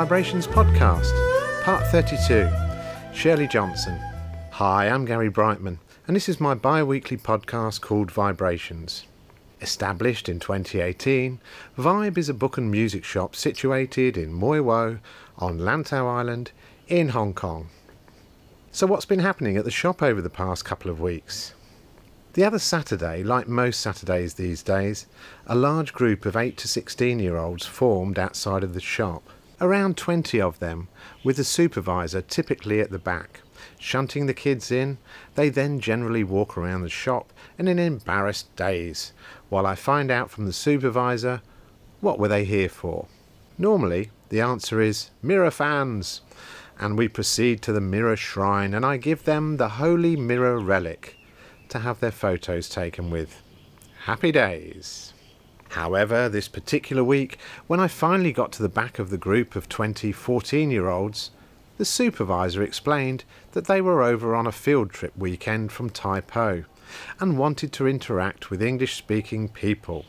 VIBErations Podcast, Part 32. Shirley Johnson. Hi, I'm Gary Brightman, and this is my bi weekly podcast called VIBErations. Established in 2018, Vibe is a book and music shop situated in Mui Wo on Lantau Island in Hong Kong. So, what's been happening at the shop over the past couple of weeks? The other Saturday, like most Saturdays these days, a large group of 8 to 16 year olds formed outside of the shop. Around 20 of them, with the supervisor typically at the back. Shunting the kids in, they then generally walk around the shop in an embarrassed daze, while I find out from the supervisor what were they here for. Normally, the answer is mirror fans, and we proceed to the mirror shrine and I give them the holy mirror relic to have their photos taken with. Happy days. However, this particular week, when I finally got to the back of the group of 20 14 year olds, the supervisor explained that they were over on a field trip weekend from Tai Po and wanted to interact with English speaking people.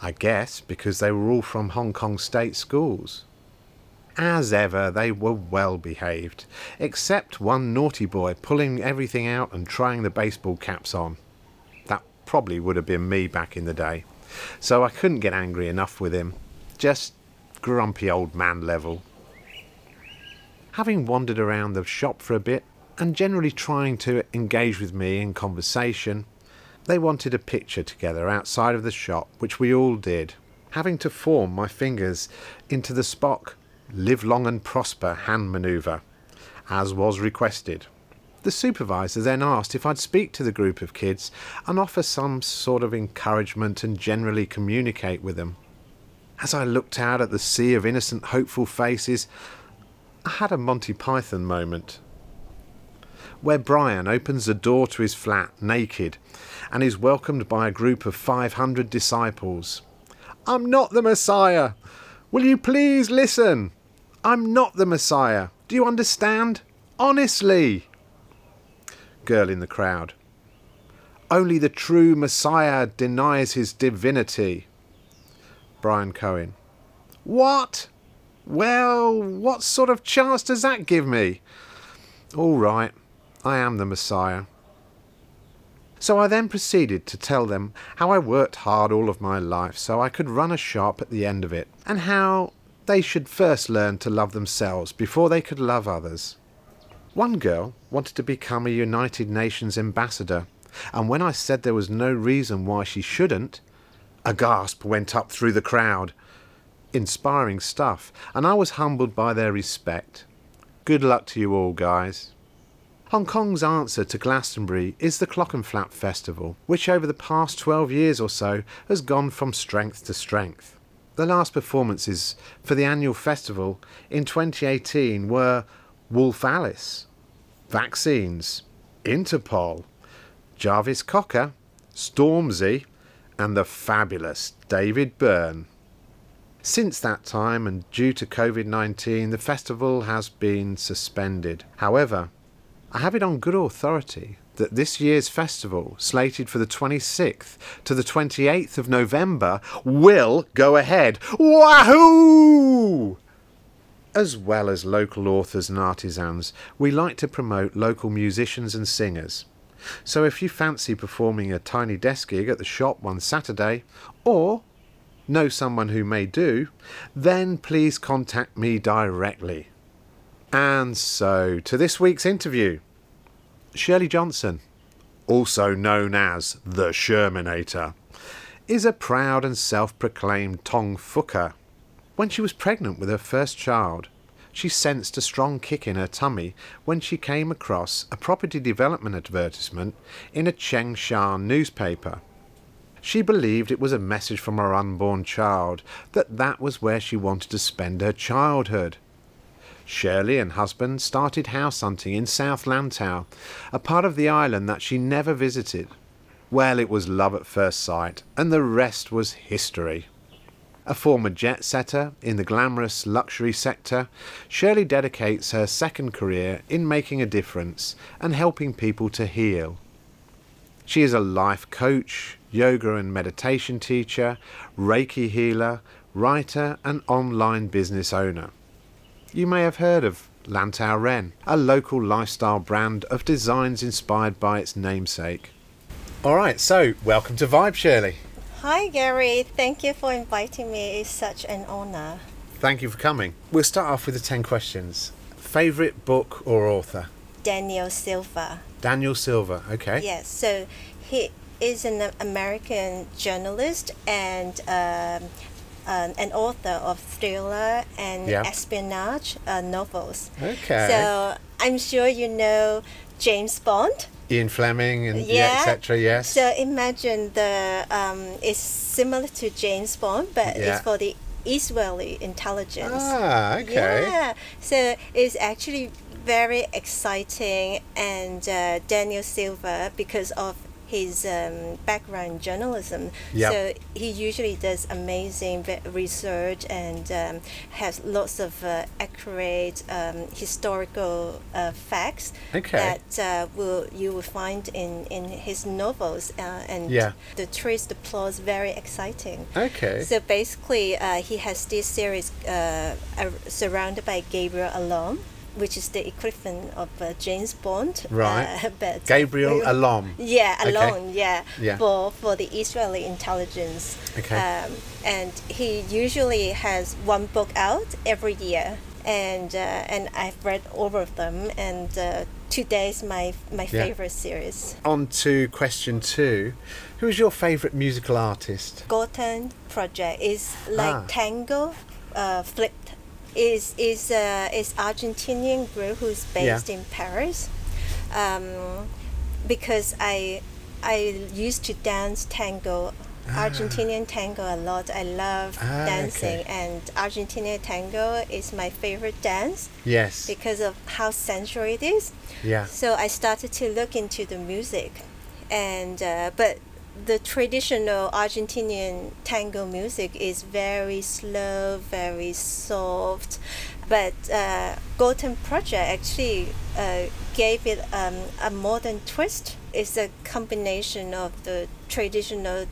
I guess because they were all from Hong Kong state schools. As ever, they were well behaved, except one naughty boy pulling everything out and trying the baseball caps on. That probably would have been me back in the day, so I couldn't get angry enough with him. Just grumpy old man level. Having wandered around the shop for a bit, and generally trying to engage with me in conversation, they wanted a picture together outside of the shop, which we all did, having to form my fingers into the Spock live long and prosper hand manoeuvre, as was requested. The supervisor then asked if I'd speak to the group of kids and offer some sort of encouragement and generally communicate with them. As I looked out at the sea of innocent, hopeful faces, I had a Monty Python moment. Where Brian opens the door to his flat naked and is welcomed by a group of 500 disciples. I'm not the Messiah! Will you please listen? I'm not the Messiah. Do you understand? Honestly. Girl in the crowd. Only the true Messiah denies his divinity. Brian Cohen. What? Well, what sort of chance does that give me? All right, I am the Messiah. So I then proceeded to tell them how I worked hard all of my life so I could run a shop at the end of it, and how they should first learn to love themselves before they could love others. One girl wanted to become a United Nations ambassador, and when I said there was no reason why she shouldn't, a gasp went up through the crowd. Inspiring stuff, and I was humbled by their respect. Good luck to you all, guys. Hong Kong's answer to Glastonbury is the Clockenflap Festival, which over the past 12 years or so has gone from strength to strength. The last performances for the annual festival in 2018 were Wolf Alice, Vaccines, Interpol, Jarvis Cocker, Stormzy, and the fabulous David Byrne. Since that time, and due to COVID 19, the festival has been suspended. However, I have it on good authority that this year's festival, slated for the 26th to the 28th of November, will go ahead. Wahoo! As well as local authors and artisans, we like to promote local musicians and singers. So if you fancy performing a tiny desk gig at the shop one Saturday, or know someone who may do, then please contact me directly. And so, to this week's interview. Shirley Johnson, also known as the Shirminator, is a proud and self proclaimed Tong Fuker. When she was pregnant with her first child, she sensed a strong kick in her tummy when she came across a property development advertisement in a Cheung Sha newspaper. She believed it was a message from her unborn child that that was where she wanted to spend her childhood. Shirley and husband started house hunting in South Lantau, a part of the island that she never visited. Well, it was love at first sight, and the rest was history. A former jet setter in the glamorous luxury sector, Shirley dedicates her second career in making a difference and helping people to heal. She is a life coach, yoga and meditation teacher, Reiki healer, writer, and online business owner. you may have heard of Lantau Ren, a local lifestyle brand of designs inspired by its namesake. All right, so welcome to Vibe, Shirley. Hi, Gary. Thank you for inviting me. It's such an honor. Thank you for coming. We'll start off with the 10 questions. Favorite book or author? Daniel Silva. Daniel Silva, okay. Yes, so he is an American journalist and um, um, an author of thriller and Yeah. espionage uh, novels. Okay. So I'm sure you know James Bond. Ian Fleming and yeah, Yeah. etc. Yes. So imagine the um, it's similar to James Bond, but Yeah. it's for the Israeli intelligence. ah, okay. Yeah. So it's actually very exciting, and uh, Daniel Silva because of his um, background in journalism. Yep. So he usually does amazing research and um, has lots of uh, accurate um, historical uh, facts Okay. that uh, will you will find in, in his novels, uh, and Yeah. the twist, the plot is very exciting. Okay. So basically, uh, he has this series uh, surrounded by Gabriel Allon, which is the equivalent of uh, James Bond. Right. Uh, but Gabriel Allon. Yeah, Okay. alone. Yeah. Yeah. For for the Israeli intelligence. Okay. Um, and he usually has one book out every year, and uh, and I've read all of them, and uh, today's my my Yeah. favorite series. On to question two. Who is your favourite musical artist? Gotan project is like Ah. tango uh, flipped. Is is uh, is Argentinian group who's based in Paris. Um, because I I used to dance tango, Argentinian tango a lot. I love Ah, dancing, okay. and Argentinian tango is my favorite dance Yes. because of how sensual it is. Yeah. So I started to look into the music, and uh, but the traditional Argentinian tango music is very slow, very soft. But uh, Gotan Project actually uh, gave it um, a modern twist. It's a combination of the traditional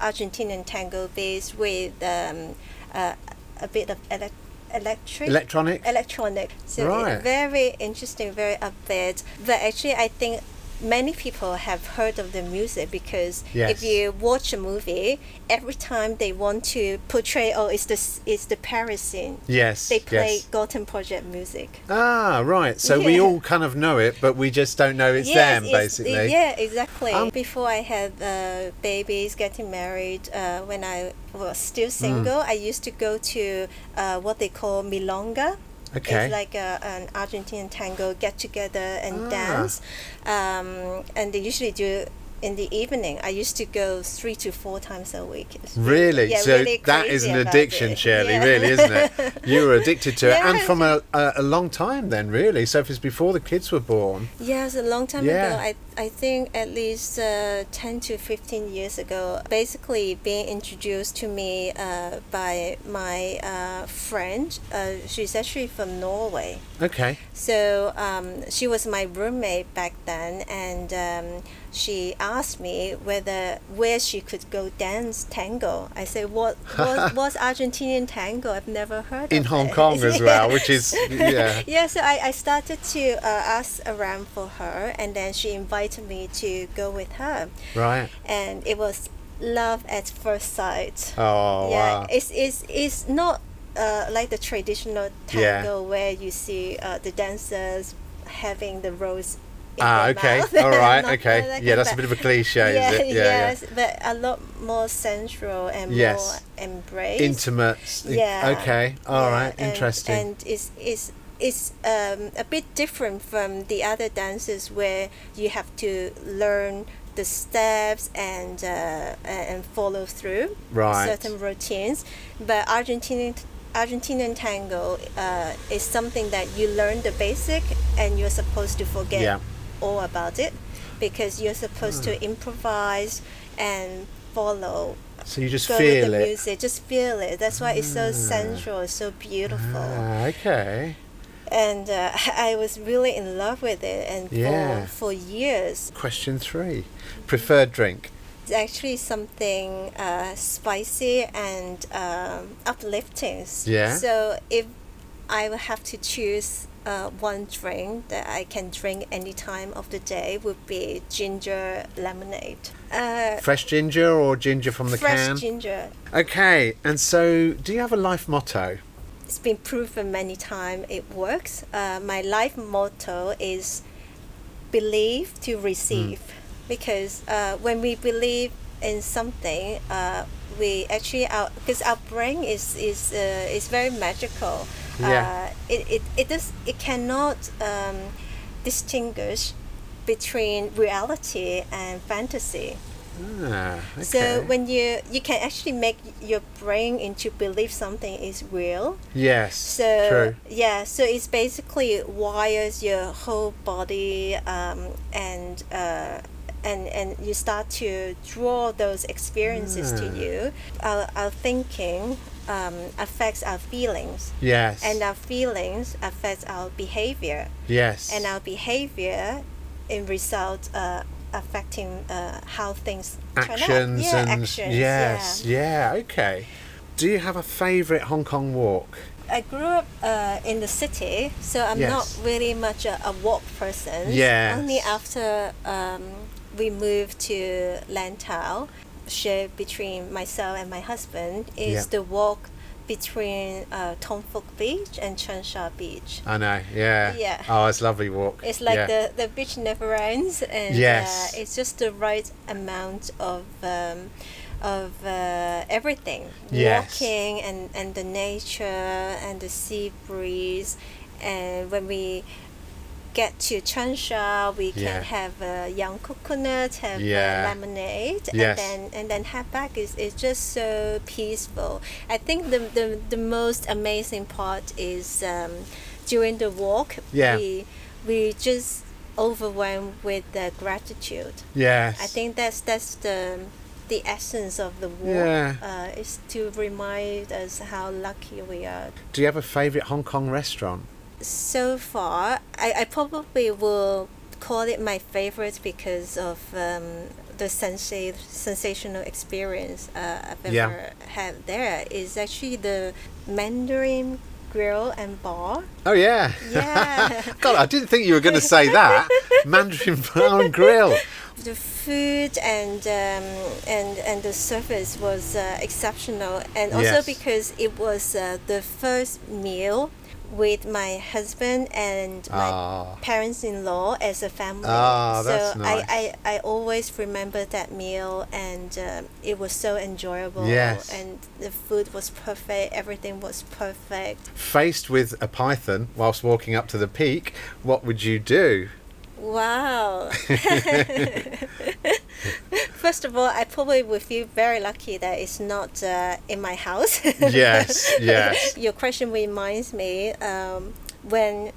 Argentinian tango bass with um, uh, a bit of elec electric Electronic? electronic. So Right. it's very interesting, very upbeat. But actually, I think many people have heard of the music because Yes. if you watch a movie, every time they want to portray, oh, it's the it's the Paris scene. yes. They play yes. Gotan Project music. Ah, right. So we all kind of know it, but we just don't know it's Yes, them, it's- basically. Yeah, exactly. Um, Before I had uh, babies, getting married, uh, when I was still Mm. single, I used to go to uh, what they call milonga. Okay. It's like a, an Argentine tango get together and Ah. dance, um, and they usually do in the evening. I used to go three to four times a week. Really? yeah, so really that is an addiction. Shirley, Yeah. really, isn't it? You were addicted to it, and from a, a, long time then, really. So if it's before the kids were born. Yes, a long time Yeah. ago. I, I think at least uh, 10 to 15 years ago. Basically, being introduced to me uh, by my uh, friend. Uh, she's actually from Norway. Okay. So um, she was my roommate back then, and um, she asked me whether where she could go dance tango. I said, "What what what's Argentinian tango? I've never heard In Hong it." Kong as well, which is, yeah. yeah, so I, I started to uh, ask around for her, and then she invited me to go with her, Right. and it was love at first sight. Oh, yeah, wow. it's, it's, it's not uh, like the traditional Yeah. tango where you see uh, the dancers having the rose. Ah, okay. All right. Okay. Yeah, that's a bit of a cliche, yeah, is it? Yeah, yes, but a lot more sensual and Yes. more embrace. Intimate. Yeah. Okay. All Yeah, right. and- Interesting. And it's it's it's um, a bit different from the other dances where you have to learn the steps and uh, and follow through Right. certain routines. But Argentinian Argentinian tango uh, is something that you learn the basic and you're supposed to forget Yeah. all about it because you're supposed to improvise and follow so you just go feel with the it. music, just feel it. That's why it's so sensual, so beautiful. Ah, okay. And uh, I was really in love with it, and Yeah. for for years, Question three. Preferred drink. It's actually something uh, spicy and um, uplifting. Yeah. So if I would have to choose uh, one drink that I can drink any time of the day would be ginger lemonade. Uh, Fresh ginger or ginger from the fresh can? Fresh ginger. Okay, and so do you have a life motto? It's been proven many times it works. Uh, my life motto is believe to receive because uh, when we believe in something, uh, we actually our because our brain is is uh, is very magical. Yeah. Uh, it it it does it cannot um, distinguish between reality and fantasy. Ah, okay. So when you you can actually make your brain into believe something is real. yes, So true. yeah, so it's basically wires your whole body, um, and uh, and and you start to draw those experiences to Ah. you. Our our thinking um, affects our feelings, Yes. and our feelings affects our behavior, yes. and our behavior, in result, uh, affecting uh, how things turn out. actions Yeah, and actions. yes, yeah. yeah. okay. Do you have a favourite Hong Kong walk? I grew up uh, in the city, so I'm Yes. not really much a, a walk person. Yes. Only after um, we moved to Lantau, shared between myself and my husband, is Yeah. the walk between uh, Fook Beach and Cheung Sha Beach. I know, yeah. Yeah. Oh, it's a lovely walk. It's like yeah. the, the beach never ends, and Yes. uh, it's just the right amount of um, of uh, everything. Yes. Walking and, and the nature and the sea breeze, and when we get to Cheung Sha, we can Yeah. have a young coconut, have Yeah. a lemonade, Yes. and then and then head back. is is just so peaceful. I think the the, the most amazing part is um, during the walk. Yeah. We we just overwhelmed with the gratitude. yes. I think that's that's the the essence of the walk. Yeah. Uh, is to remind us how lucky we are. Do you have a favourite Hong Kong restaurant? So far, I, I probably will call it my favorite because of um, the sensa- sensational experience uh, I've Yeah. ever had there. Is actually the Mandarin Grill and Bar. Oh yeah. Yeah. God, I didn't think you were going to say that. Mandarin Bar and Grill. the food and um, and and the service was uh, exceptional, and also Yes. because it was uh, the first meal with my husband and my Ah. parents-in-law as a family. Ah, so that's nice. I, I, I always remember that meal, and um, it was so enjoyable. Yes. And the food was perfect. Everything was perfect. Faced with a python whilst walking up to the peak, what would you do? Wow. First of all, I probably would feel very lucky that it's not uh, in my house. Yes, yes. Your question reminds me um, when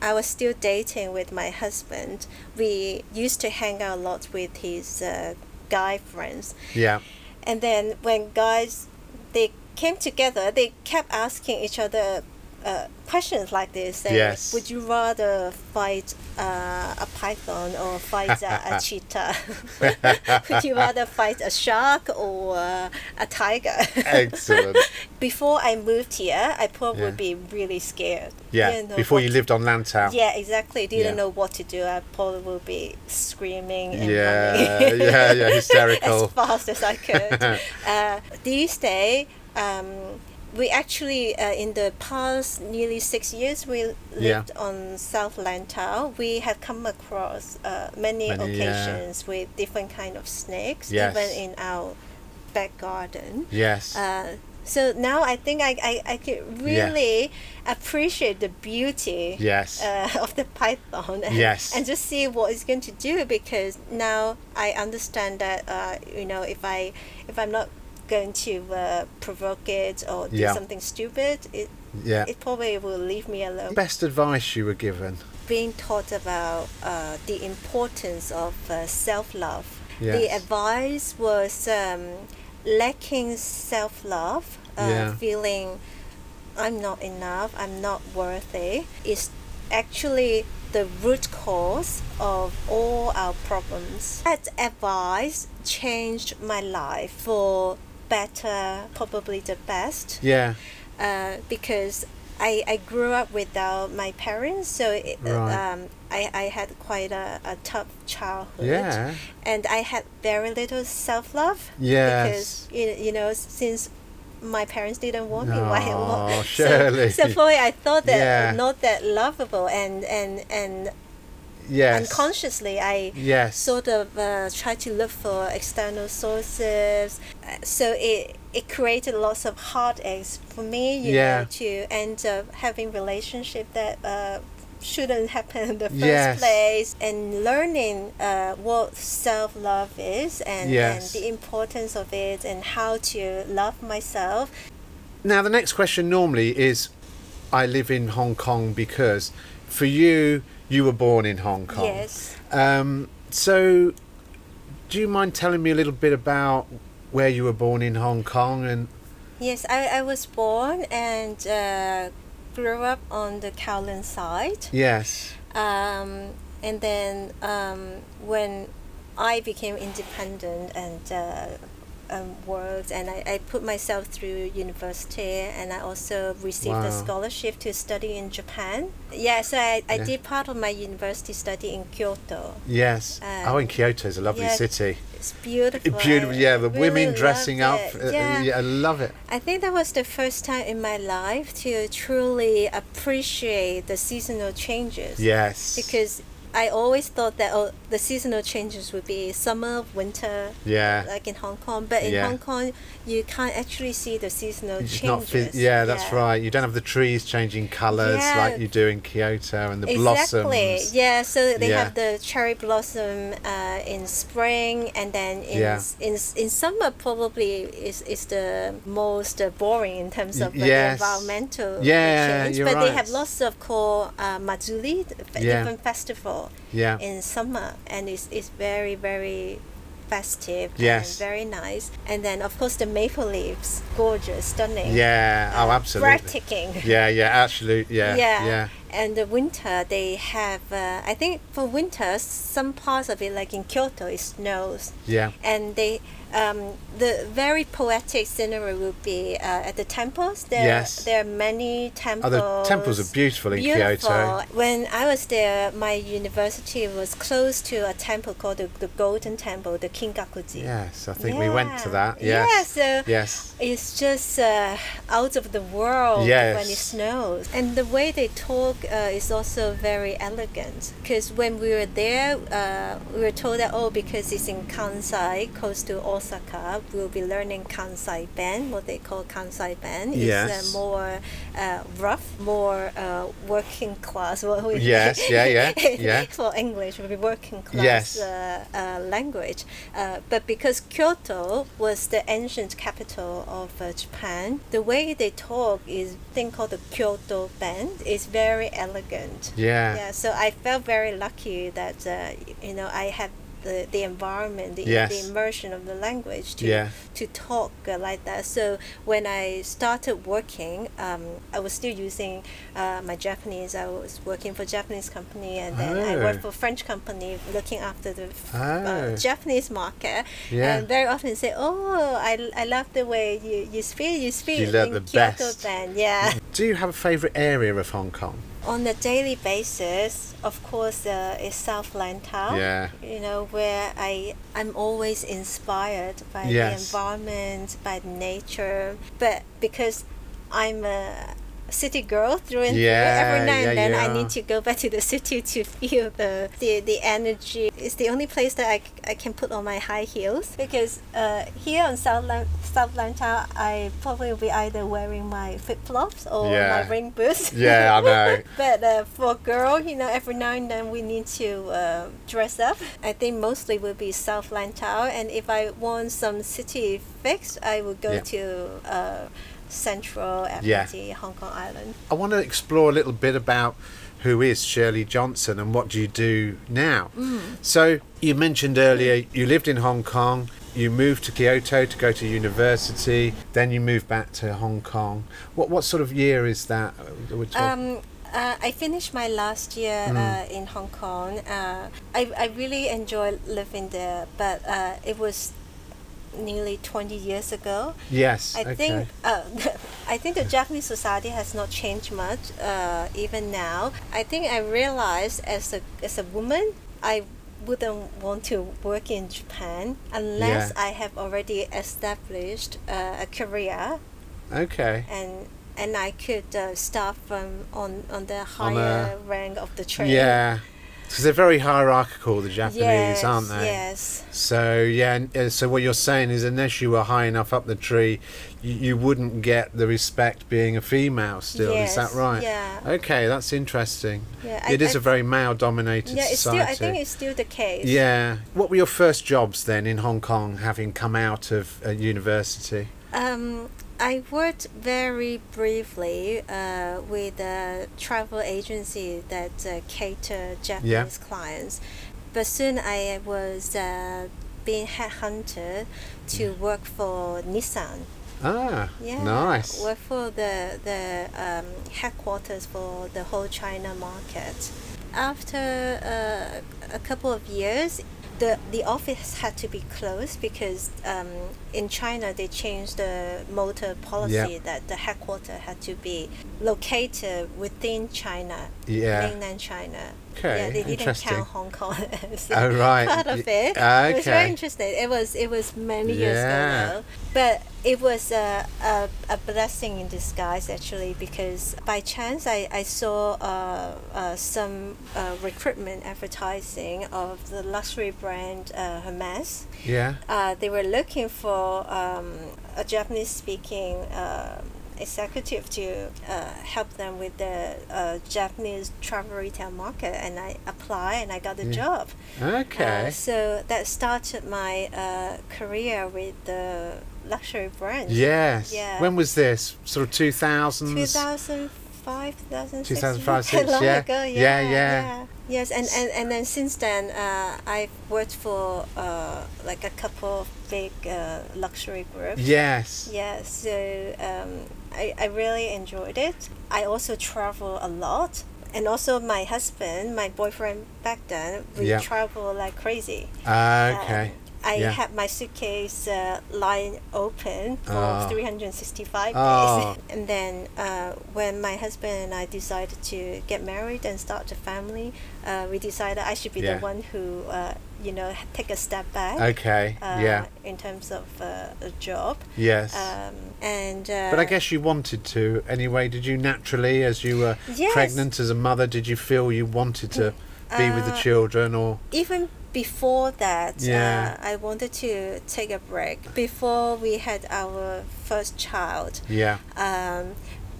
I was still dating with my husband, we used to hang out a lot with his uh, guy friends. Yeah. And then when guys they came together, they kept asking each other uh, questions like this. Yes. Would you rather fight uh, a python or fight a, a cheetah? Would you rather fight a shark or uh, a tiger? Excellent. Before I moved here, I probably Yeah. would be really scared. Yeah. Before you to- lived on Lantau. Yeah, exactly. Didn't Yeah. know what to do. I probably would be screaming and Yeah, yeah, yeah, hysterical. as fast as I could. uh, these days, um, we actually uh, in the past nearly six years we lived on South Lantau. We have come across uh, many, Many, yeah. occasions with different kind of snakes, Yes. even in our back garden. Yes. Uh, so now I think I, I, I could really appreciate the beauty yes. uh, of the python and, Yes. and just see what it's going to do because now I understand that uh, you know if I if I'm not going to uh, provoke it or do Yeah. something stupid it yeah. it probably will leave me alone Best advice you were given. being taught about uh, the importance of uh, self-love the advice was um, lacking self-love uh, Yeah. feeling i'm not enough i'm not worthy is actually the root cause of all our problems that advice changed my life for better probably the best Yeah. uh, because I, I grew up without my parents, so it, Right. um, I, I had quite a, a tough childhood. Yeah. And I had very little self love. Yes. Because, you, you know, since my parents didn't want me, why I Oh, want Shirley. So, so for me, I thought that Yeah. not that lovable, and, and, and Yes. unconsciously I Yes. sort of uh, try to look for external sources. Uh, So it it created lots of heartaches for me, you Yeah. know, to end up having relationship that uh, shouldn't happen in the first Yes. place, and learning uh, what self love is and, Yes. and the importance of it, and how to love myself. Now, the next question normally is I live in Hong Kong because for you, you were born in Hong Kong. Yes. Um, so, do you mind telling me a little bit about where you were born in Hong Kong and Yes, I, I was born and uh, grew up on the Kowloon side. yes, um, and then um, when I became independent and uh, um, worked, and I, I put myself through university, and I also received Wow. a scholarship to study in Japan. Yeah, so I, I Yeah. did part of my university study in Kyoto. yes. Uh, oh, in Kyoto is a lovely yeah, city. It's beautiful. Beautiful, yeah. The really women dressing up, uh, yeah. yeah, I love it. I think that was the first time in my life to truly appreciate the seasonal changes. Yes. because I always thought that oh, the seasonal changes would be summer, winter, yeah, like in Hong Kong. But in Yeah. Hong Kong, you can't actually see the seasonal It's changes. phys- yeah, that's right. You don't have the trees changing colours Yeah. like you do in Kyoto and the blossom. Exactly. blossoms. Yeah. So they have the cherry blossom uh, in spring, and then in in in summer probably is is the most uh, boring in terms of uh, yes. the environmental Yeah, change. you're but they have lots of called uh, Matsuri, the f- Yeah. in summer and it's, it's very very festive Yes. and very nice and then of course the maple leaves gorgeous stunning Yeah. uh, oh, absolutely. breathtaking Yeah, yeah, absolutely. Yeah, yeah. yeah. And the winter, they have. Uh, I think for winter, some parts of it, like in Kyoto, it snows, Yeah. and they. Um, the very poetic scenery would be uh, at the temples. There, Yes. there are many Oh, temples. the temples are beautiful in Beautiful. Kyoto. When I was there, my university was close to a temple called the, the Golden Temple, the Kinkakuji. Yes, I think we went to Yeah. that. Yeah, Yes. so Yes. it's just uh, out of the world when it snows. And the way they talk uh, is also very elegant. Because when we were there, uh, we were told that, oh, because it's in Kansai, close to Osaka, we'll be learning Kansai Ben, what they call Kansai Ben. It's Yes. uh, more uh, rough, more uh, working class. What we Yes, yeah, yeah, yeah. For English, would be working class Yes. uh, uh, language. Uh, but because Kyoto was the ancient capital of uh, Japan, the way they talk is thing called the Kyoto Ben. is very elegant. Yeah. Yeah. So I felt very lucky that uh, you know I had. The, the environment, the, Yes. the immersion of the language to, Yeah. to talk uh, like that. So when I started working, um, I was still using uh, my Japanese. I was working for Japanese company, and then I Oh. worked for French company, looking after the Oh. uh, Japanese market. Yeah. And very often say, "Oh, I, I love the way you, you speak. You speak You the Kyoto best. band." Yeah. Do you have a favourite area of Hong Kong? On a daily basis, of course, uh, is South Lantau. Yeah. You know where I I'm always inspired by the environment, by nature, but because I'm a city girl through and Yeah, through, every now yeah, and then you I need to go back to the city to feel the the, the energy. It's the only place that I, I can put on my high heels because uh, here on South Lan- South Lantau, I probably will be either wearing my flip flops or Yeah. my rain boots. Yeah, I know. But uh, for a girl, you know, every now and then we need to uh, dress up. I think mostly will be South Lantau, and if I want some city fix, I would go Yeah. to uh, Central Yeah. FPT, Hong Kong Island. I want to explore a little bit about who is Shirley Johnson and what do you do now. So you mentioned earlier you lived in Hong Kong. You moved to Kyoto to go to university. Then you moved back to Hong Kong. What what sort of year is that? uh, Um, uh, I finished my last year Mm. uh, in Hong Kong. Uh, I, I really enjoyed living there, but uh, it was nearly 20 years ago. yes. I okay. think uh, I think the Japanese society has not changed much, uh, even now. I think I realized as a as a woman, I wouldn't want to work in Japan unless Yeah. I have already established uh, a career Okay. and and I could uh, start from on on the higher rank of the train. Yeah. Because they're very hierarchical, the Japanese, yes, aren't they? Yes. So yeah, uh, so what you're saying is, unless you were high enough up the tree, you, you wouldn't get the respect being a female. Still, is that right? yeah. Okay, that's interesting. Yeah, I- it is I a very male-dominated Yeah, it's still. society. I think it's still the case. yeah. What were your first jobs then in Hong Kong, having come out of uh, university? Um, I worked very briefly uh, with a travel agency that uh, cater Japanese clients, but soon I was uh, being headhunted to work for Nissan. Ah, Yeah, nice. Work for the the um, headquarters for the whole China market. After uh, a couple of years, the the office had to be closed because um, in China they changed the motor policy that the headquarters had to be located within China, Yeah. mainland China. Okay, yeah, they didn't count Hong Kong as Oh, right. part of it. It was very interesting. It was it was many years Yeah. ago, but it was a, a, a blessing in disguise actually because by chance I, I saw uh, uh, some uh, recruitment advertising of the luxury brand uh, Hermes. Yeah. Uh, they were looking for um, a Japanese speaking uh, executive to uh, help them with the uh, Japanese travel retail market, and I applied and I got the Yeah. job. Okay. So that started my uh, career with the luxury brands. yes. yeah. When was this? Sort of 2000s? 2005, 2006. 2005, yeah, six, long yeah. ago, Yeah, yeah, yeah. Yes, and, and, and then since then, uh, I've worked for uh, like a couple of big uh, luxury groups. Yes. Yeah, so um, I, I really enjoyed it. I also travel a lot. And also my husband, my boyfriend back then, we Yeah. travel like crazy. Okay. I Yeah. had my suitcase uh, lying open for Oh. 365 Oh. days. And then uh, when my husband and I decided to get married and start a family, uh, we decided I should be Yeah. the one who, uh, you know, take a step back. Okay. Uh, yeah. In terms of uh, a job. Yes. Um, and uh, but I guess you wanted to anyway. Did you naturally, as you were Yes. pregnant as a mother, did you feel you wanted to be with the children, or even before that, Yeah. uh, I wanted to take a break before we had our first child. yeah, Um,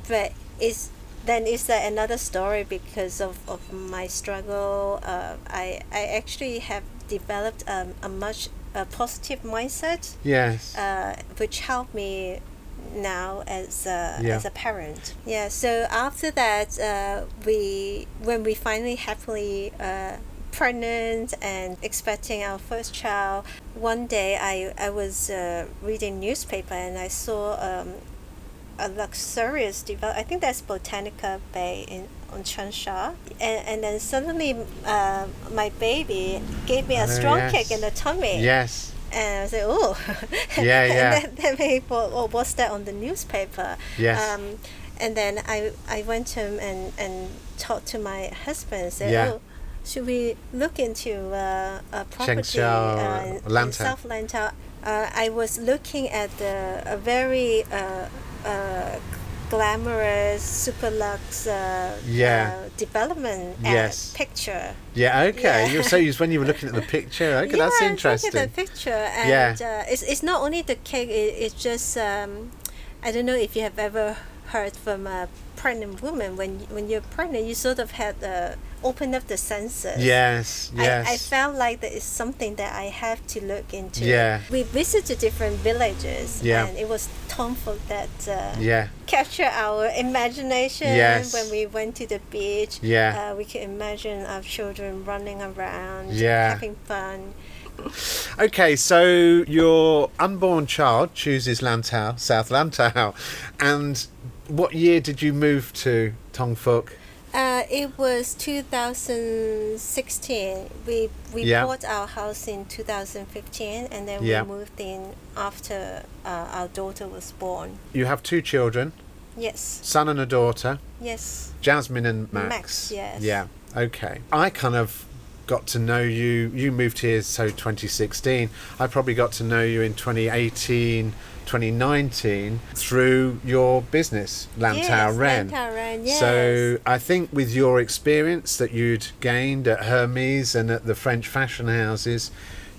but it's then it's uh, another story because of, of my struggle. Uh, I I actually have developed um, a much a positive mindset, yes, uh, which helped me now as a, Yeah. as a parent. Yeah. So after that, uh, we when we finally happily. Uh, pregnant and expecting our first child one day i, I was uh, reading newspaper and i saw um, a luxurious develop. I think that's Botanica Bay in on Cheung Sha, and and then suddenly uh, my baby gave me a Oh, strong yes. kick in the tummy. yes, And I said, like, oh. Yeah, yeah. and then, then people, oh, what's that on the newspaper? Yes. Um, and then I, I went home and, and talked to my husband and said, Yeah. oh, should we look into uh, a property uh, in. South Lantau? Uh, I was looking at the, a very uh, uh, glamorous, super lux uh, Yeah. uh, development Yes. picture. yeah. Okay. Yeah. You so you when you were looking at the picture. Okay, yeah, that's interesting. Look at the picture, and Yeah. uh, it's, it's not only the cake. It, it's just um, I don't know if you have ever heard from a pregnant woman when when you're pregnant, you sort of had uh, open up the senses. Yes. Yes. I, I felt like that is something that I have to look into. Yeah. We visited different villages, Yeah. and it was Tong Fuk that uh, yeah. captured our imagination Yes. when we went to the beach. Yeah. Uh, we could imagine our children running around, Yeah. having fun. Okay, so your unborn child chooses Lantau, South Lantau, and what year did you move to Tongfuk? Uh, it was 2016. We we Yeah. bought our house in 2015, and then Yeah. we moved in after uh, our daughter was born. You have two children. Yes. Son and a daughter. Yes. Jasmine and Max. Max, yes. Yeah. Okay. I kind of got to know you. You moved here so 2016. I probably got to know you in 2018, 2019 through your business, Lantau yes, Ren. Lantau Ren, yes. So I think with your experience that you'd gained at Hermes and at the French fashion houses,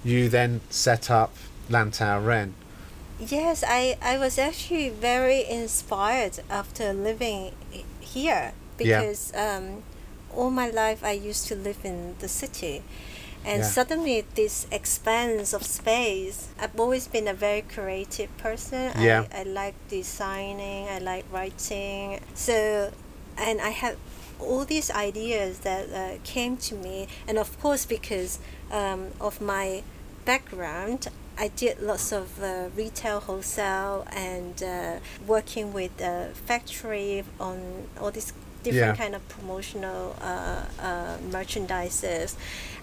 you then set up Lantau Ren. Yes, I, I was actually very inspired after living here Yeah. because um, all my life I used to live in the city. And Yeah. suddenly, this expanse of space. I've always been a very creative person. Yeah. I, I like designing, I like writing. So, and I have all these ideas that uh, came to me. And of course, because um, of my background, I did lots of uh, retail, wholesale, and uh, working with the factory on all these different Yeah. kind of promotional uh, uh, merchandises.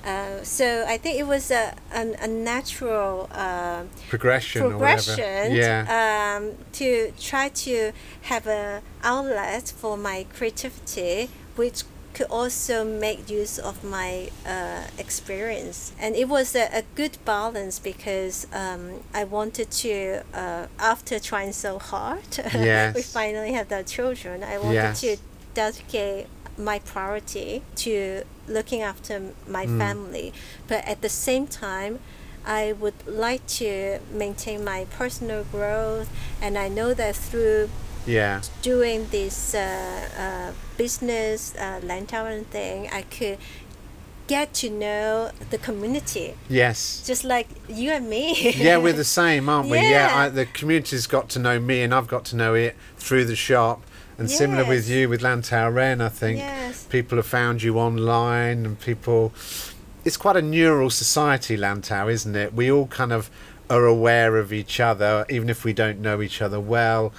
Uh, so I think it was a, a, a natural uh, Progression, progression. Yeah. um, to try to have an outlet for my creativity, which could also make use of my uh, experience. And it was a, a good balance because um, I wanted to, uh, after trying so hard, we finally had the children. I wanted Yes. to dedicate my priority to looking after my Mm. family. But at the same time, I would like to maintain my personal growth, and I know that through yeah. doing this uh, uh, business uh, Lantau Ren thing, I could get to know the community, Yes. just like you and me. yeah, we're the same, aren't we? Yeah, Yeah. I, the community's got to know me, and I've got to know it through the shop. And similar with you with Lantau Ren, I think Yes. people have found you online, and people. It's quite a neural society, Lantau, isn't it? We all kind of are aware of each other, even if we don't know each other well.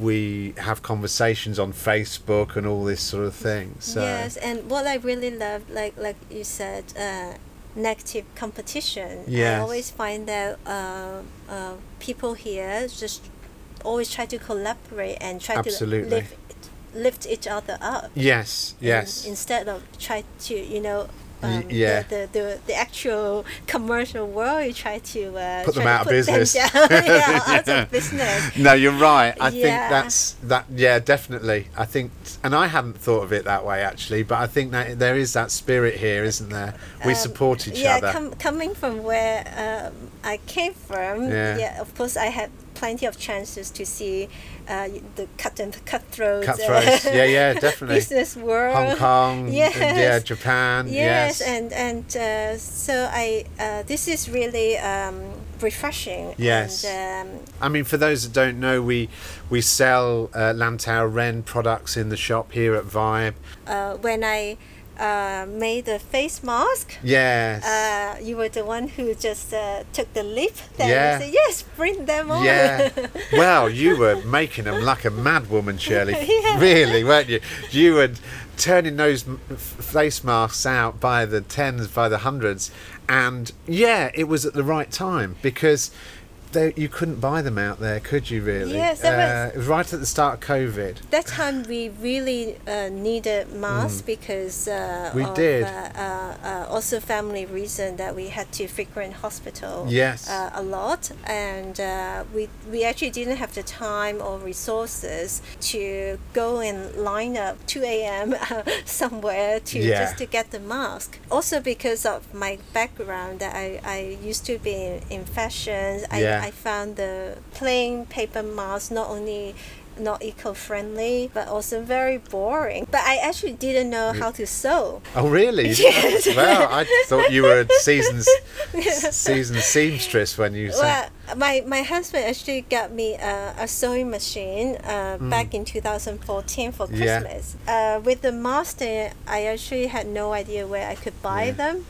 We have conversations on Facebook and all this sort of thing. So Yes, and what I really love, like like you said, uh, negative competition. I always find that uh, uh, people here just always try to collaborate and try Absolutely. to lift lift each other up. yes, yes, instead of try to you know. Um, yeah. the, the, the, the actual commercial world, you try to uh, Put them out of put them business. down, yeah, out of business. no, you're right. I think Yeah. that's that. Yeah, definitely. I think, and I hadn't thought of it that way actually, but I think that there is that spirit here, isn't there? We Um, support each yeah, other. com- coming from where um, I came from, Yeah. yeah. of course I had plenty of chances to see uh, the cut and cutthroat, Cutthroats. Yeah, yeah, definitely. business world. Hong Kong, yes. yeah, Japan, Yes, yes, and and uh, so I uh, this is really um, refreshing. Yes. And, um, I mean, for those that don't know, we we sell uh, Lantau Ren products in the shop here at Vibe. uh, when I uh, made the face mask. Yes. Uh, you were the one who just uh, took the leap. Then Yeah. said, yes, bring them on. Yeah. well, you were making them like a mad woman, Shirley. Yeah. Really, weren't you? You were turning those face masks out by the tens, by the hundreds, and yeah, it was at the right time because. They, you couldn't buy them out there, could you? Really? Yes, that uh, was right at the start of COVID. that time we really uh, needed masks because uh, Mm. We of, did. Uh, uh, uh, also family reason that we had to frequent hospital Yes. uh, a lot and uh, we we actually didn't have the time or resources to go and line up 2 a.m. somewhere to Yeah. just to get the mask also because of my background that I, I used to be in, in fashion I, Yeah. I found the plain paper mask not only not eco-friendly but also very boring but i actually didn't know how to sew Oh, really? Yes. Well, I thought you were a seasoned, seasoned seamstress when you said. well my, my husband actually got me a, a sewing machine uh, back in 2014 for Hmm. Yeah. christmas uh, with the master i actually had no idea where i could buy Yeah. them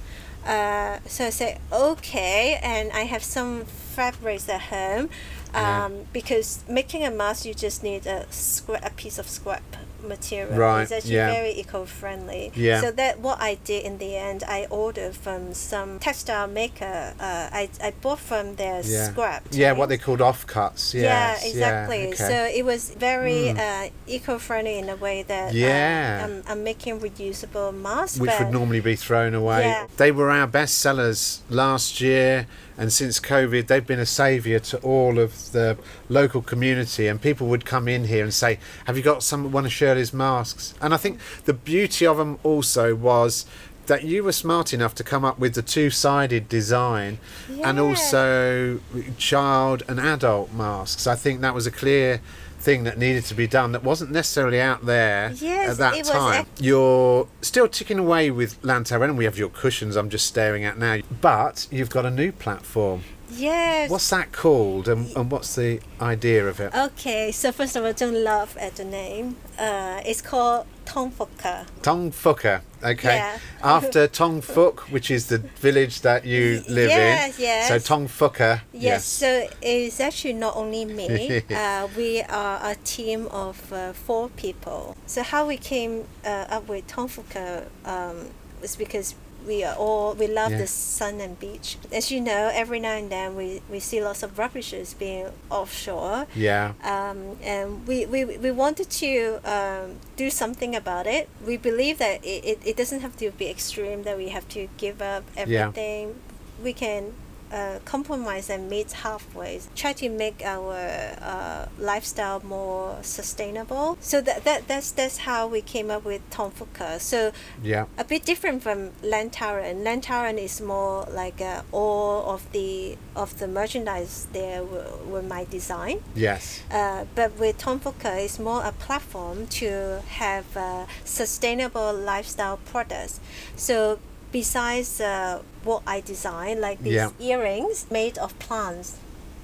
uh, so i said okay and i have some fabrics at home um, Yeah. because making a mask you just need a scrap a piece of scrap material. Right, It's actually yeah. very eco-friendly. Yeah. So that what I did in the end, I ordered from some textile maker. Uh, I, I bought from their Yeah. scrap. Yeah, what right? they called offcuts. Yes, yeah, exactly. okay. So it was very Mm. uh, eco-friendly in a way that Yeah. um, I'm, I'm making reusable masks. which would normally be thrown away. Yeah. They were our best sellers last year, and since COVID, they've been a saviour to all of the local community. And people would come in here and say, "Have you got some one of Shirley's masks?" And I think the beauty of them also was that you were smart enough to come up with the two-sided design and also child and adult masks. I think that was a clear thing that needed to be done that wasn't necessarily out there Yes, at that time. ac- You're still ticking away with Lantau Ren, and we have your cushions I'm just staring at now. But you've got a new platform. Yes. What's that called, and, and what's the idea of it? Okay, so first of all, don't laugh at the name. Uh, it's called Tong Fuker. Tong Fuker, okay. Yeah. After Tong Fuk, which is the village that you live yes, in. yes. So Tong Fuker. Yes, so it's actually not only me. uh, we are a team of uh, four people. So how we came uh, up with Tong Fuker um, was because we are all we love Yeah. the sun and beach. As you know, every now and then we, we see lots of rubbishes being offshore. Yeah. Um, and we, we, we wanted to um, do something about it. We believe that it, it, it doesn't have to be extreme, that we have to give up Yeah. everything. We can uh, compromise and meet halfway. Try to make our uh, lifestyle more sustainable. So that, that that's that's how we came up with Tong Fuker. So Yeah. a bit different from Lantau Ren. Lantaran is more like uh, all of the of the merchandise there were, were my design. Yes. Uh, but with Tong Fuker, it's more a platform to have uh, sustainable lifestyle products. So besides uh, what I design, like these Yeah. earrings made of plants.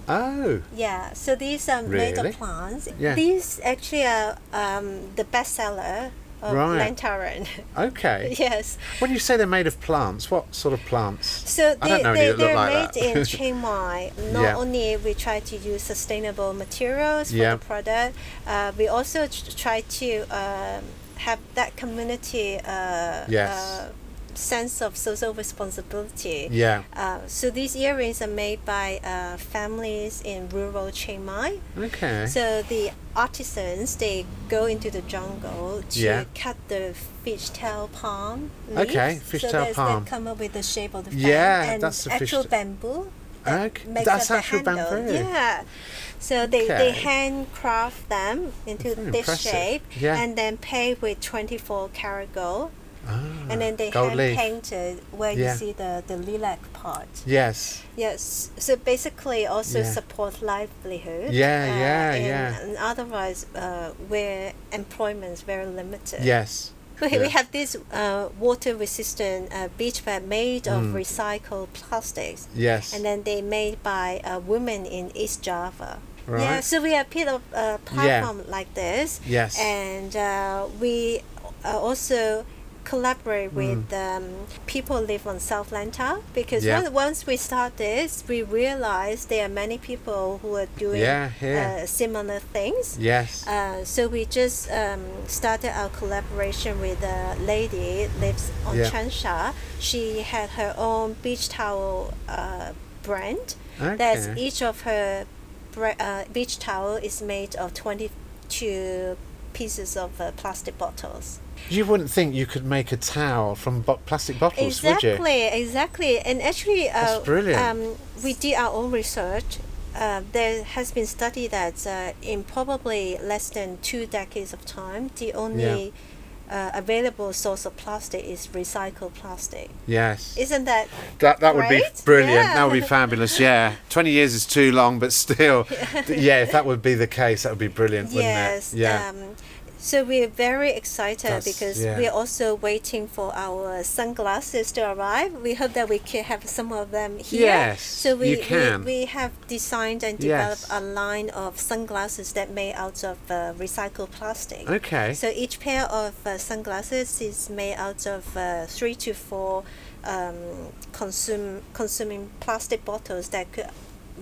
Oh. Yeah, so these are made of plants. Yeah. These actually are um, the bestseller of Right. Lantau Ren. Okay. yes. When you say they're made of plants, what sort of plants? So they, don't know any they, they're like made in Chiang Mai. Not Yeah. only we try to use sustainable materials for Yeah. the product, uh, we also try to um, have that community uh, Yes. Sense of social responsibility. Yeah. Uh, so these earrings are made by uh, families in rural Chiang Mai. Okay. So the artisans they go into the jungle to Yeah. cut the fishtail palm. Okay, leaves. fishtail so that's- palm. They come up with the shape of the fan Yeah, and that's the actual fish- bamboo. that Okay, that's actual bamboo. Yeah. So they, they handcraft them into this impressive. shape Yeah. and then paint with 24 karat gold. Ah, And then they hand leaf. painted where Yeah. you see the, the lilac part. Yes. Yes, so basically also Yeah. support livelihood. Yeah, yeah, and, yeah. And otherwise, uh, where employment is very limited. Yes. We, Yeah. we have this uh, water-resistant uh, beach pad made of Mm. recycled plastics, Yes. and then they made by a woman in East Java. Right. Yeah, so we have a uh, platform like this, Yes. and uh, we uh, also collaborate with um, people live on South Lantau because. Yeah. once, once we start this, we realize there are many people who are doing Yeah, yeah. Uh, similar things. yes. Uh, so we just um, started our collaboration with a lady lives on Yeah. Cheung Sha. She had her own beach towel uh, brand. That's Okay. each of her uh, beach towel is made of twenty two pieces of uh, plastic bottles. You wouldn't think you could make a towel from bo- plastic bottles, would you? Exactly, exactly. And actually, uh, That's brilliant. Um, we did our own research. Uh, there has been study that uh, in probably less than two decades of time, the only uh, available source of plastic is recycled plastic. Yes. Isn't that That that would be brilliant. Yeah. That would be fabulous. Yeah, twenty years is too long, but still, yeah. If that would be the case, that would be brilliant, wouldn't yes? it? Yeah. Um, so we're very excited That's- because yeah. we're also waiting for our sunglasses to arrive. We hope that we can have some of them here. Yes, so we, you can. we we have designed and developed Yes. a line of sunglasses that made out of uh, recycled plastic. okay. So each pair of uh, sunglasses is made out of uh, three to four um, consume consuming plastic bottles that could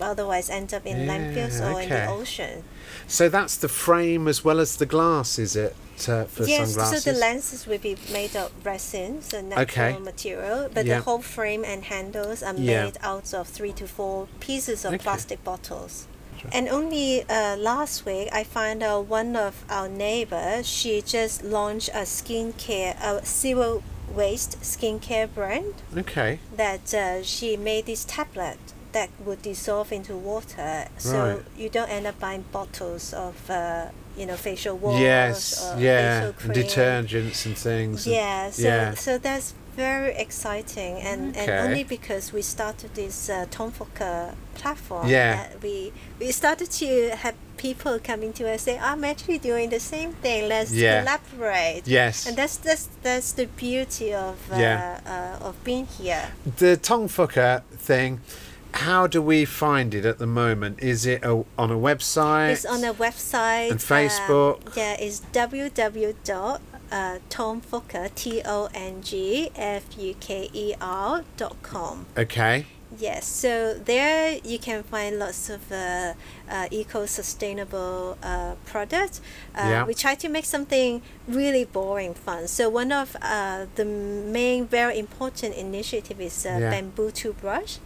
otherwise end up in Yeah, landfills or in the ocean. So that's the frame as well as the glass, is it? uh, for yes, sunglasses? so the lenses will be made of resin, so natural Okay. material, but Yeah. the whole frame and handles are Yeah. made out of three to four pieces of Okay. plastic bottles. And only uh, last week, I found out one of our neighbors. She just launched a skincare, a zero waste skincare brand okay. that uh, she made this tablet that would dissolve into water, so Right. you don't end up buying bottles of, uh, you know, facial wash yes. or Yeah. facial cream. Detergents and things. Yeah, so yeah. so that's very exciting, and, and only because we started this uh, Tong Fuker platform, Yeah. that we we started to have people coming to us say, "I'm actually doing the same thing. Let's Yeah. collaborate." Yes. And that's that's that's the beauty of uh, Yeah. uh, of being here. the Tong Fuker thing. How do we find it at the moment? Is it a, on a website? It's on a website And Facebook. Um, yeah, it's www. Uh, Tong Fuker, T O N G F U K E R dot com. Okay. Yes, so there you can find lots of uh, uh, eco-sustainable uh, products. Uh, Yeah. We try to make something really boring fun. So one of uh, the main, very important initiative is uh, Yeah. bamboo toothbrush.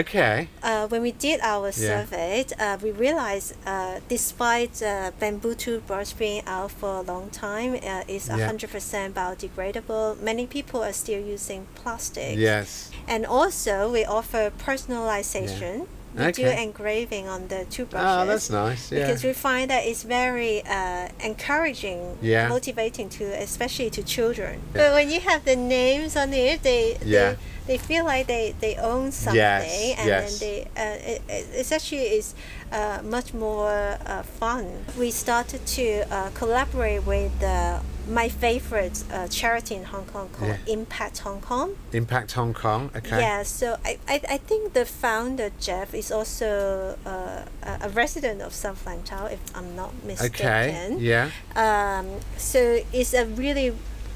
Okay. Uh, when we did our Yeah. survey, uh, we realized uh, despite uh, bamboo toothbrush being out for a long time, uh, it's Yeah. 100% biodegradable. Many people are still using plastic. Yes. And also, we offer personalization. We do engraving on the toothbrushes. Oh, that's nice. Yeah. Because we find that it's very uh, encouraging, Yeah. motivating to, especially to children. Yeah. But when you have the names on it, they Yeah. they, they feel like they, they own something, Yes, and yes. then they uh, it, it- it's actually is uh, much more uh, fun. We started to uh, collaborate with uh, my favorite uh, charity in Hong Kong called Yeah. Impact Hong Kong. Impact Hong Kong. Okay. Yeah, so I, I, I think the founder Jeff is also uh, a, a resident of South Lantau, if I'm not mistaken. Okay. Yeah. Um, so it's a really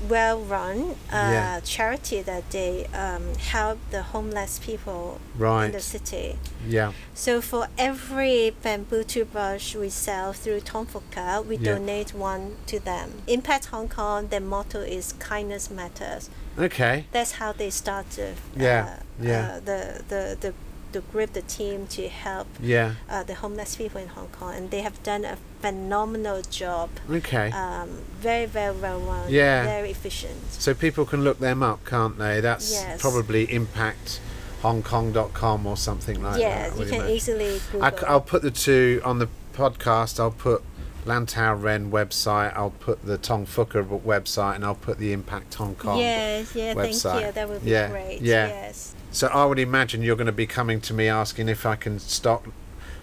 well run uh, Yeah. charity that they um, help the homeless people in the city. Yeah. So for every bamboo toothbrush we sell through Tong Fuker, we Yeah. donate one to them. Impact Hong Kong, their motto is kindness matters Okay. that's how they started. Yeah, Uh, yeah. Uh, the, the the the group, the team to help Yeah. uh, the homeless people in Hong Kong, and they have done a phenomenal job. Okay. Um, very very well run. Yeah. Very efficient. so people can look them up, can't they? That's Yes. probably impacthongkong.com or something like yeah, that. I you can imagine. easily Google. I, will put the two on the podcast. I'll put Lantau Ren website. I'll put the Tong Fuker website, and I'll put the Impact Hong Kong. Yes, yeah, thank you. That would be Yeah, great. yeah. Yes. So I would imagine you're going to be coming to me asking if I can stock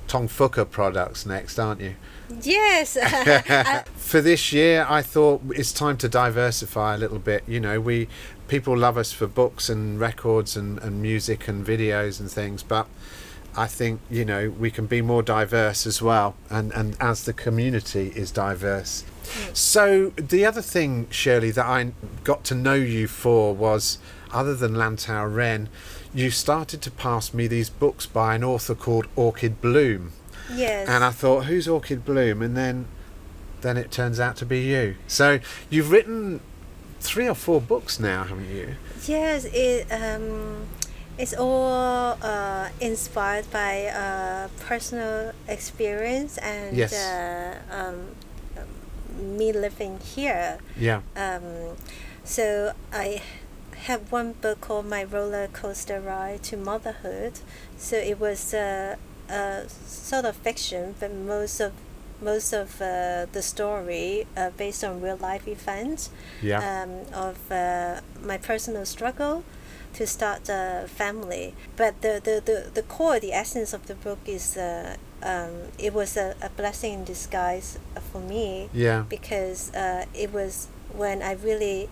Tong Fuker products next, aren't you? Yes. Uh, for this year, I thought it's time to diversify a little bit. You know, we people love us for books and records and, and music and videos and things, but I think you know we can be more diverse as well, and and as the community is diverse. Mm. So the other thing, Shirley, that I got to know you for was, other than Lantau Ren, you started to pass me these books by an author called Orchid Bloom yes. and I thought, who's Orchid Bloom? And then, then it turns out to be you. So you've written three or four books now, haven't you? Yes, it um, it's all uh, inspired by uh, personal experience and Yes. uh, um, um, me living here. Yeah. Um, so I have one book called My Roller Coaster Ride to Motherhood. So it was uh, a sort of fiction, but most of most of uh, the story uh, based on real life events Yeah. um, of uh, my personal struggle to start a family. But the, the, the, the core, the essence of the book is uh, um, it was a, a blessing in disguise for me yeah. because uh, it was when I really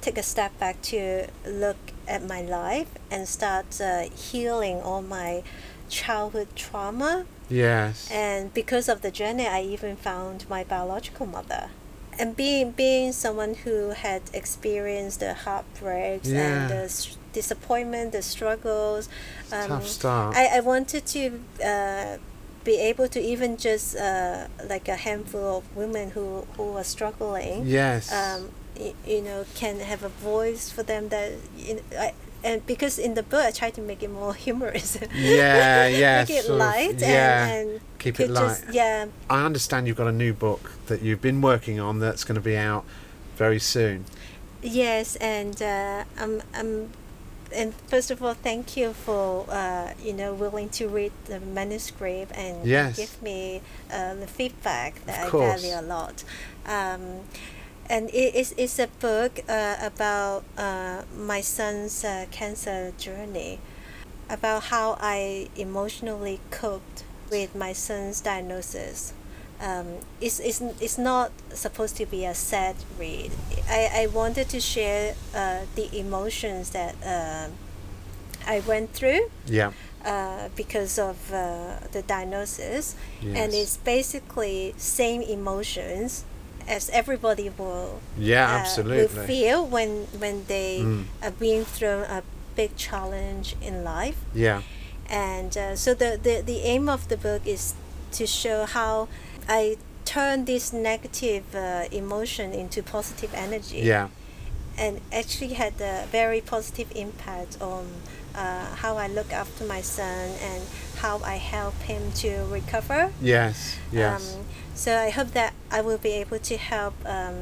took a step back to look at my life and start uh, healing all my childhood trauma Yes. and because of the journey i even found my biological mother and being being someone who had experienced the heartbreaks Yeah. and the s- disappointment the struggles a tough start. I, I wanted to uh, be able to even just uh, like a handful of women who who are struggling Yes. um, y- you know can have a voice for them that you know, I, and because in the book I try to make it more humorous Yeah, yeah, make it sort of, light yeah, and, and keep it just light. yeah I understand you've got a new book that you've been working on that's going to be out very soon. Yes, and uh, I'm, I'm, and first of all, thank you for uh, you know willing to read the manuscript and Yes. give me uh, the feedback that I value a lot. Um, and it is it's a book uh, about uh, my son's uh, cancer journey, about how I emotionally coped with my son's diagnosis um, it's, it's, it's not supposed to be a sad read. I, I wanted to share uh, the emotions that uh, I went through Yeah. uh, because of uh, the diagnosis, yes. and it's basically same emotions as everybody will Yeah, uh, will absolutely. feel when when they Mm. are being thrown a big challenge in life Yeah. and uh, so the, the the aim of the book is to show how I turn this negative uh, emotion into positive energy Yeah. and actually had a very positive impact on uh, how I look after my son and how I help him to recover Yes. Yes. um, so I hope that I will be able to help um,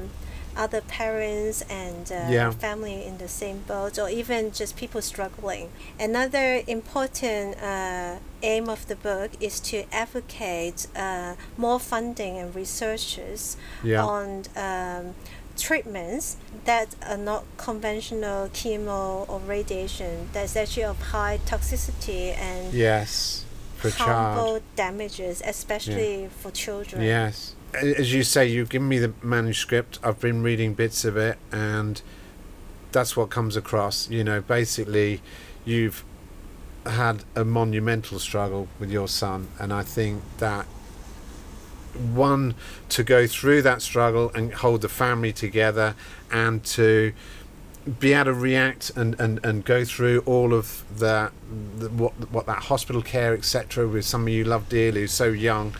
other parents and uh, Yeah. family in the same boat, or even just people struggling. Another important uh, aim of the book is to advocate uh, more funding and researches Yeah. on um, treatments that are not conventional chemo or radiation. That's actually of high toxicity and yes. Harmful child. damages, especially for children. Yes. As you say, you've given me the manuscript. I've been reading bits of it, and that's what comes across. You know, basically, you've had a monumental struggle with your son, and I think that one to go through that struggle and hold the family together, and to be able to react and, and, and go through all of that, the, what what that hospital care etc. with somebody you love dearly who's so young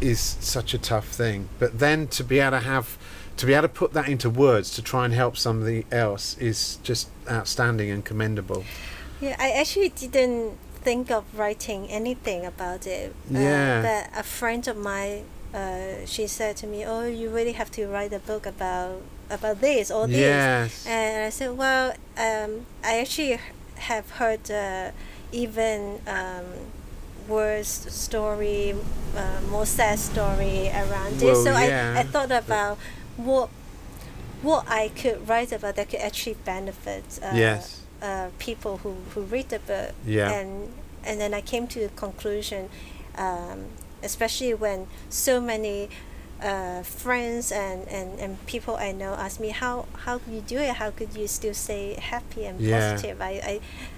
is such a tough thing. But then to be able to have to be able to put that into words to try and help somebody else is just outstanding and commendable. Yeah, I actually didn't think of writing anything about it. Uh, Yeah. but a friend of mine, uh, she said to me, "Oh, you really have to write a book about about this or this." Yes. And I said, "Well, um, I actually have heard uh, even um, worse story, uh, more sad story around this. Well, So yeah, I, I thought about what what I could write about that could actually benefit uh, Yes. uh, people who, who read the book. Yeah. And and then I came to the conclusion, um, especially when so many uh, friends and, and, and people I know ask me how how you do it? How could you still stay happy and Yeah. positive? I,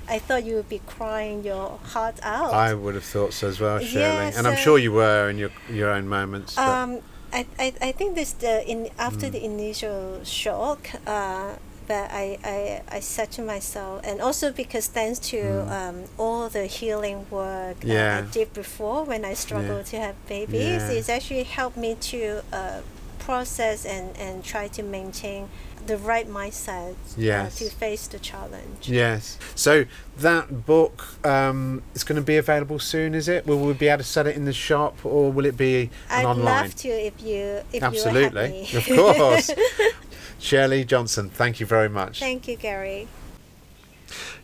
I I thought you would be crying your heart out. I would have thought so as well, Shirley. Yeah, and I'm sure you were in your your own moments. Um, I, I, I think this the in after Mm. the initial shock, uh, but I, I, I said to myself, and also because thanks to Mm. um, all the healing work uh, Yeah. I did before when I struggled to have babies, Yeah. it's actually helped me to uh, process and, and try to maintain the right mindset Yes. uh, to face the challenge. Yes. So that book um, is going to be available soon, is it? Will we be able to sell it in the shop, or will it be an I'd online? love to if you if Absolutely, of course. Shirley Johnson, thank you very much. Thank you, Gary.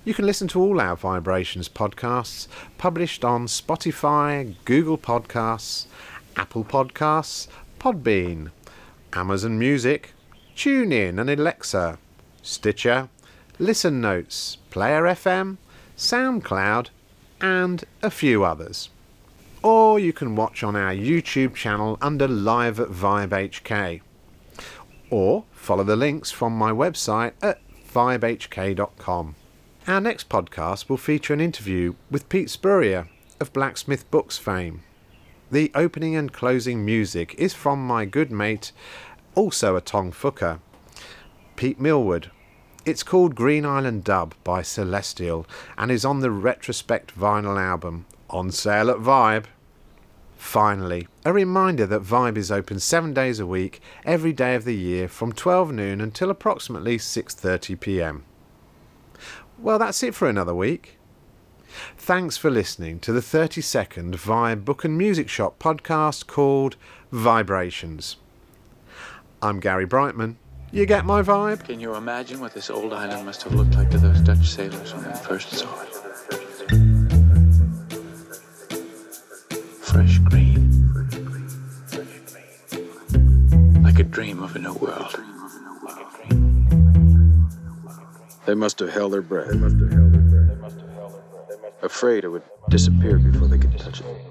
You can listen to all our VIBErations podcasts published on Spotify, Google Podcasts, Apple Podcasts, Podbean, Amazon Music, TuneIn and Alexa, Stitcher, Listen Notes, Player FM, SoundCloud, and a few others. Or you can watch on our YouTube channel under Live at Vibe HK. Or follow the links from my website at vibehk.com. Our next podcast will feature an interview with Pete Spurrier of Blacksmith Books fame. The opening and closing music is from my good mate, also a Tong Fuker, Pete Millwood. It's called Green Island Dub by Celestial and is on the Retrospect vinyl album, on sale at Vibe. Finally, a reminder that Vibe is open 7 days a week, every day of the year from 12 noon until approximately 6:30 p.m. Well, that's it for another week. Thanks for listening to the 32nd Vibe Book and Music Shop podcast called VIBErations. I'm Gary Brightman. You get my vibe? Can you imagine what this old island must have looked like to those Dutch sailors when they first saw it? Like a dream of a new world. They must have held their breath. Afraid it would disappear before they could touch it.